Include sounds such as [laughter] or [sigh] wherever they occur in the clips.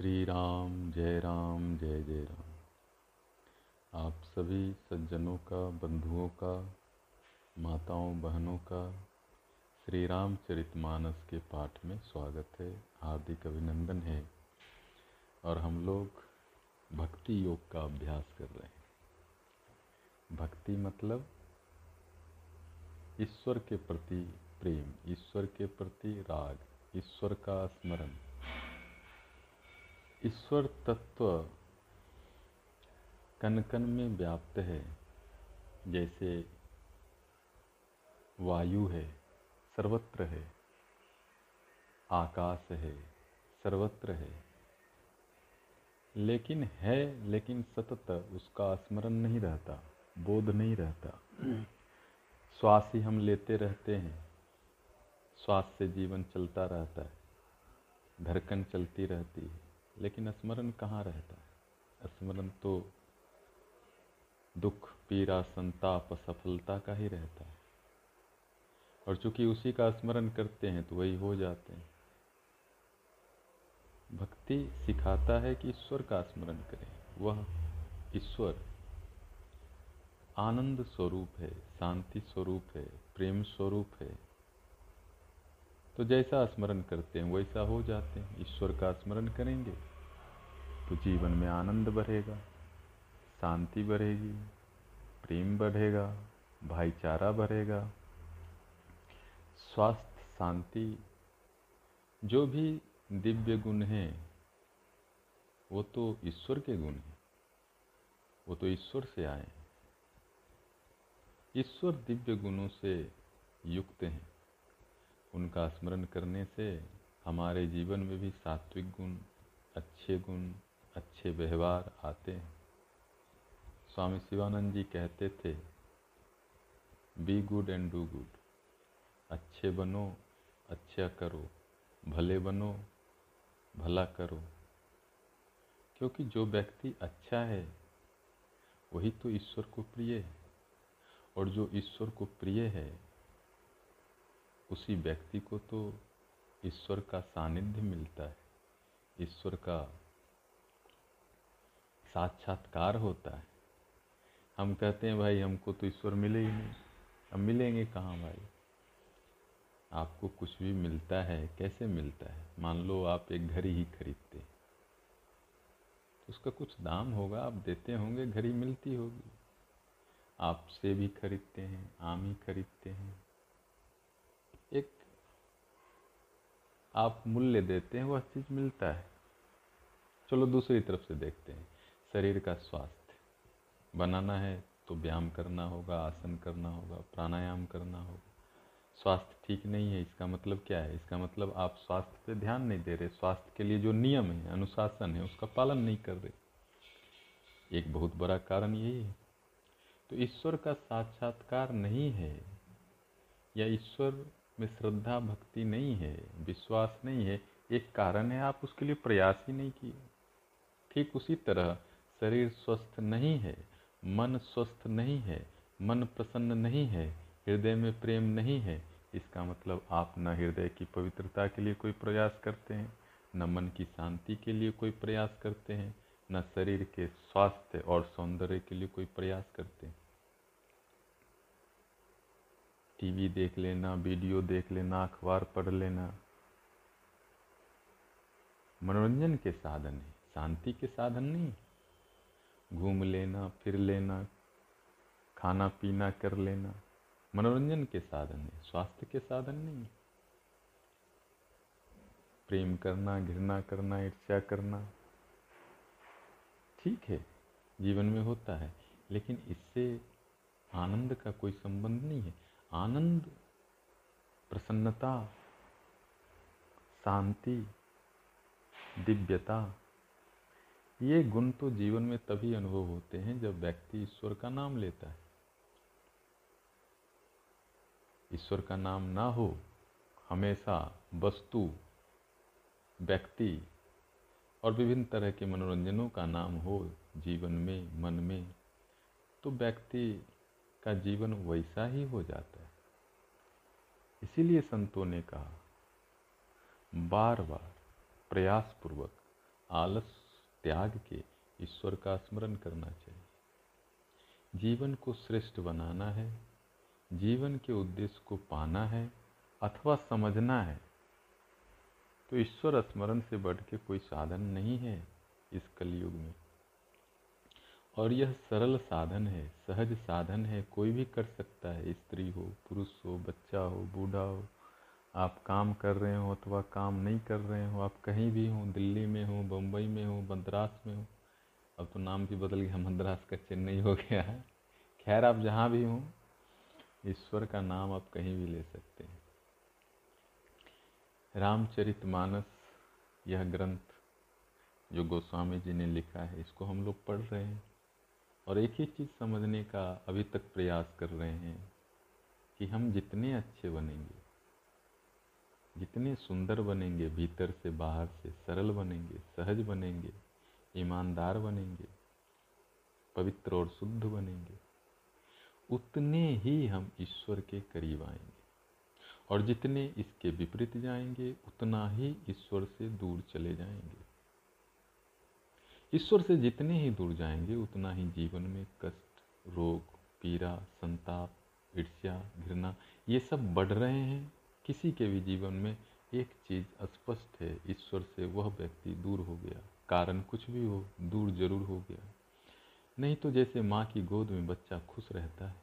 श्री राम जय राम, जय जय राम। आप सभी सज्जनों का, बंधुओं का, माताओं, बहनों का श्री रामचरितमानस के पाठ में स्वागत है, हार्दिक अभिनंदन है। और हम लोग भक्ति योग का अभ्यास कर रहे हैं। भक्ति मतलब ईश्वर के प्रति प्रेम, ईश्वर के प्रति राग, ईश्वर का स्मरण। ईश्वर तत्व कन कन में व्याप्त है, जैसे वायु है, सर्वत्र है, आकाश है, सर्वत्र है। लेकिन है, लेकिन सतत, उसका स्मरण नहीं रहता, बोध नहीं रहता। श्वास ही हम लेते रहते हैं, श्वास से जीवन चलता रहता है, धड़कन चलती रहती है। लेकिन स्मरण कहाँ रहता? है स्मरण तो दुख, पीड़ा, संताप, सफलता का ही रहता है। और चूँकि उसी का स्मरण करते हैं तो वही हो जाते हैं। भक्ति सिखाता है कि ईश्वर का स्मरण करें। वह ईश्वर आनंद स्वरूप है, शांति स्वरूप है, प्रेम स्वरूप है। तो जैसा स्मरण करते हैं, वैसा हो जाते हैं। ईश्वर का स्मरण करेंगे। तो जीवन में आनंद बढ़ेगा, शांति बढ़ेगी, प्रेम बढ़ेगा, भाईचारा बढ़ेगा, स्वास्थ्य, शांति, जो भी दिव्य गुण हैं, वो तो ईश्वर के गुण हैं, वो तो ईश्वर से आए हैं। ईश्वर दिव्य गुणों से युक्त हैं। उनका स्मरण करने से हमारे जीवन में भी सात्विक गुण, अच्छे गुण अच्छे व्यवहार आते हैं। स्वामी शिवानंद जी कहते थे be good and do good अच्छे बनो अच्छा करो। भले बनो, भला करो। क्योंकि जो व्यक्ति अच्छा है, वही तो ईश्वर को प्रिय है। और जो ईश्वर को प्रिय है, उसी व्यक्ति को तो ईश्वर का सानिध्य मिलता है। ईश्वर का साक्षात्कार होता है। हम कहते हैं, भाई, हमको तो ईश्वर मिले ही नहीं। अब मिलेंगे कहाँ भाई? आपको कुछ भी मिलता है, कैसे मिलता है? मान लो आप एक घड़ी ही खरीदते तो उसका कुछ दाम होगा, आप देते होंगे, घड़ी मिलती होगी। आप से भी खरीदते हैं, आम ही खरीदते हैं। एक आप मूल्य देते हैं वह चीज़ मिलता है। चलो दूसरी तरफ़ से देखते हैं। शरीर का स्वास्थ्य। बनाना है तो व्यायाम करना होगा, आसन करना होगा, प्राणायाम करना होगा। स्वास्थ्य ठीक नहीं है, इसका मतलब क्या है? इसका मतलब आप स्वास्थ्य पे ध्यान नहीं दे रहे। स्वास्थ्य के लिए जो नियम है, अनुशासन है, उसका पालन नहीं कर रहे। एक बहुत बड़ा कारण यही है। तो ईश्वर का साक्षात्कार नहीं है, या ईश्वर में श्रद्धा, भक्ति नहीं है, विश्वास नहीं है, एक कारण है, आप उसके लिए प्रयास ही नहीं किए। ठीक उसी तरह शरीर स्वस्थ नहीं है, मन स्वस्थ नहीं है, मन प्रसन्न नहीं है, हृदय में प्रेम नहीं है, इसका मतलब आप न हृदय की पवित्रता के लिए कोई प्रयास करते हैं, न मन की शांति के लिए कोई प्रयास करते हैं, न शरीर के स्वास्थ्य और सौंदर्य के लिए कोई प्रयास करते हैं। टीवी देख लेना, वीडियो देख लेना, अखबार पढ़ लेना। मनोरंजन के साधन है, शांति के साधन नहीं घूम लेना, फिर लेना, खाना पीना कर लेना। मनोरंजन के साधन है, स्वास्थ्य के साधन नहीं प्रेम करना, घृणा करना, ईर्ष्या करना, ठीक है, जीवन में होता है, लेकिन इससे आनंद का कोई संबंध नहीं है। आनंद, प्रसन्नता, शांति, दिव्यता ये गुण तो जीवन में तभी अनुभव होते हैं जब व्यक्ति ईश्वर का नाम लेता है। ईश्वर का नाम ना हो, हमेशा वस्तु, व्यक्ति और विभिन्न तरह के मनोरंजनों का नाम हो जीवन में, मन में तो व्यक्ति का जीवन वैसा ही हो जाता है। इसीलिए संतों ने कहा बार बार प्रयासपूर्वक आलस त्याग के ईश्वर का स्मरण करना चाहिए। जीवन को श्रेष्ठ बनाना है, जीवन के उद्देश्य को पाना है अथवा समझना है तो ईश्वर स्मरण से बढ़ के कोई साधन नहीं है इस कलयुग में। और यह सरल साधन है, सहज साधन है, कोई भी कर सकता है, स्त्री हो, पुरुष हो, बच्चा हो, बूढ़ा हो आप काम कर रहे हो अथवा काम नहीं कर रहे हो, आप कहीं भी हो, दिल्ली में हो बम्बई में हो, मद्रास में हो, अब तो नाम भी बदल गया, मद्रास का चेन्नई हो गया है। खैर, आप जहाँ भी हों, ईश्वर का नाम आप कहीं भी ले सकते हैं। रामचरित मानस, यह ग्रंथ जो गोस्वामी जी ने लिखा है, इसको हम लोग पढ़ रहे हैं और एक ही चीज़ समझने का अभी तक प्रयास कर रहे हैं कि हम जितने अच्छे बनेंगे जितने सुंदर बनेंगे, भीतर से बाहर से सरल बनेंगे, सहज बनेंगे, ईमानदार बनेंगे, पवित्र और शुद्ध बनेंगे, उतने ही हम ईश्वर के करीब आएँगे। और जितने इसके विपरीत जाएँगे, उतना ही ईश्वर से दूर चले जाएँगे। ईश्वर से जितने ही दूर जाएँगे, उतना ही जीवन में कष्ट, रोग, पीड़ा, संताप, ईर्ष्या, घृणा, ये सब बढ़ रहे हैं। किसी के भी जीवन में एक चीज़ स्पष्ट है, ईश्वर से वह व्यक्ति दूर हो गया। कारण कुछ भी हो, दूर ज़रूर हो गया। नहीं तो जैसे माँ की गोद में बच्चा खुश रहता है,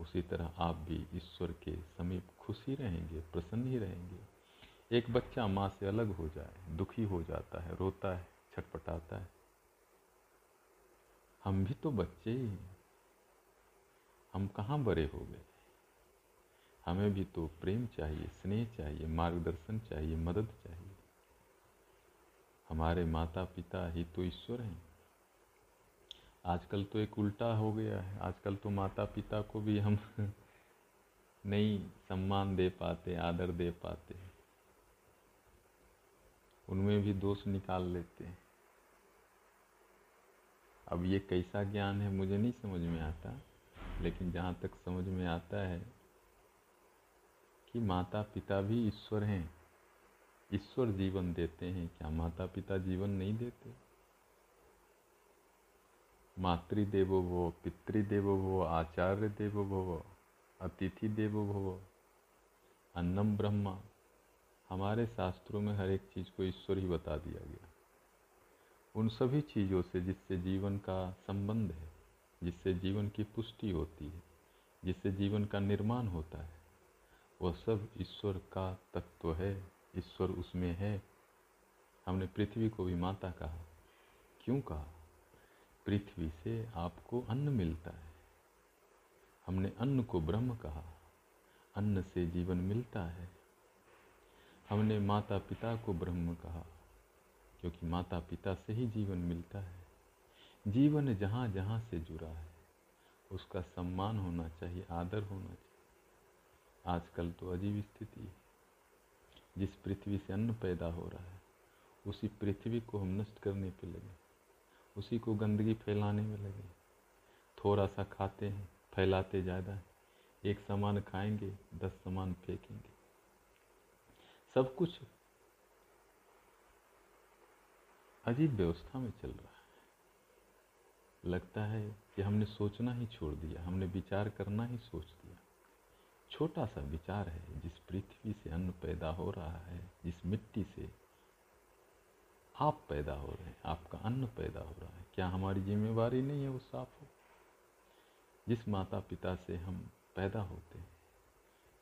उसी तरह आप भी ईश्वर के समीप खुश ही रहेंगे, प्रसन्न ही रहेंगे। एक बच्चा माँ से अलग हो जाए, दुखी हो जाता है, रोता है, छटपटाता है। हम भी तो बच्चे ही हैं। हम कहाँ बड़े हो गए? हमें भी तो प्रेम चाहिए, स्नेह चाहिए, मार्गदर्शन चाहिए, मदद चाहिए। हमारे माता पिता ही तो ईश्वर हैं। आजकल तो एक उल्टा हो गया है। आजकल तो माता पिता को भी हम [laughs] नहीं सम्मान दे पाते, आदर दे पाते उनमें भी दोष निकाल लेते हैं। अब ये कैसा ज्ञान है मुझे नहीं समझ में आता, लेकिन जहाँ तक समझ में आता है कि माता पिता भी ईश्वर हैं। ईश्वर जीवन देते हैं। क्या माता पिता जीवन नहीं देते? मातृदेवो भव, पितृदेवो भव आचार्य देवो भव अतिथि देवो भव, अन्नम ब्रह्मा। हमारे शास्त्रों में हर एक चीज़ को ईश्वर ही बता दिया गया। उन सभी चीज़ों से जिससे जीवन का संबंध है, जिससे जीवन की पुष्टि होती है, जिससे जीवन का निर्माण होता है वह सब ईश्वर का तत्व है, ईश्वर उसमें है। हमने पृथ्वी को भी माता कहा। क्यों कहा? पृथ्वी से आपको अन्न मिलता है। हमने अन्न को ब्रह्म कहा। अन्न से जीवन मिलता है। हमने माता पिता को ब्रह्म कहा, क्योंकि माता पिता से ही जीवन मिलता है। जीवन जहाँ जहाँ से जुड़ा है, उसका सम्मान होना चाहिए, आदर होना चाहिए। आजकल तो अजीब स्थिति है। जिस पृथ्वी से अन्न पैदा हो रहा है, उसी पृथ्वी को हम नष्ट करने पे लगे उसी को गंदगी फैलाने में लगे थोड़ा सा खाते हैं, फैलाते ज़्यादा हैं। एक सामान खाएँगे, दस सामान फेंकेंगे। सब कुछ अजीब व्यवस्था में चल रहा है। लगता है कि हमने सोचना ही छोड़ दिया, हमने विचार करना ही सोच दिया। छोटा सा विचार है, जिस पृथ्वी से अन्न पैदा हो रहा है, जिस मिट्टी से आप पैदा हो रहे हैं, आपका अन्न पैदा हो रहा है। क्या हमारी जिम्मेवारी नहीं है वो साफ़ हो? जिस माता पिता से हम पैदा होते हैं,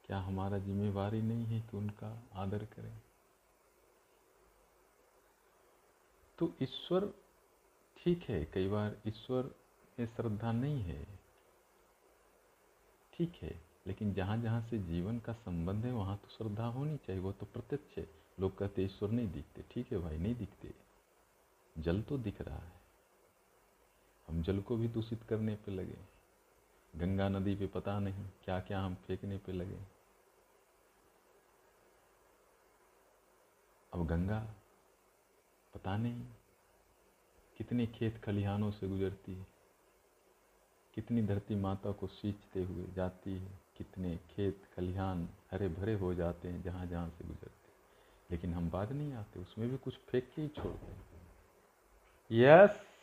क्या हमारा जिम्मेवारी नहीं है कि उनका आदर करें? तो ईश्वर ठीक है, कई बार ईश्वर में श्रद्धा नहीं है। ठीक है लेकिन जहाँ जहाँ से जीवन का संबंध है, वहाँ तो श्रद्धा होनी चाहिए, वो तो प्रत्यक्ष है। लोग कहते ईश्वर नहीं दिखते। ठीक है भाई, नहीं दिखते। जल तो दिख रहा है। हम जल को भी दूषित करने पे लगे गंगा नदी पे पता नहीं क्या क्या हम फेंकने पे लगे अब गंगा, पता नहीं कितने खेत खलिहानों से गुजरती है। कितनी धरती माता को सींचते हुए जाती है। कितने खेत खलिहान हरे भरे हो जाते हैं जहाँ जहाँ से गुजरते लेकिन हम बाद नहीं आते, उसमें भी कुछ फेंक के ही छोड़ते यस यस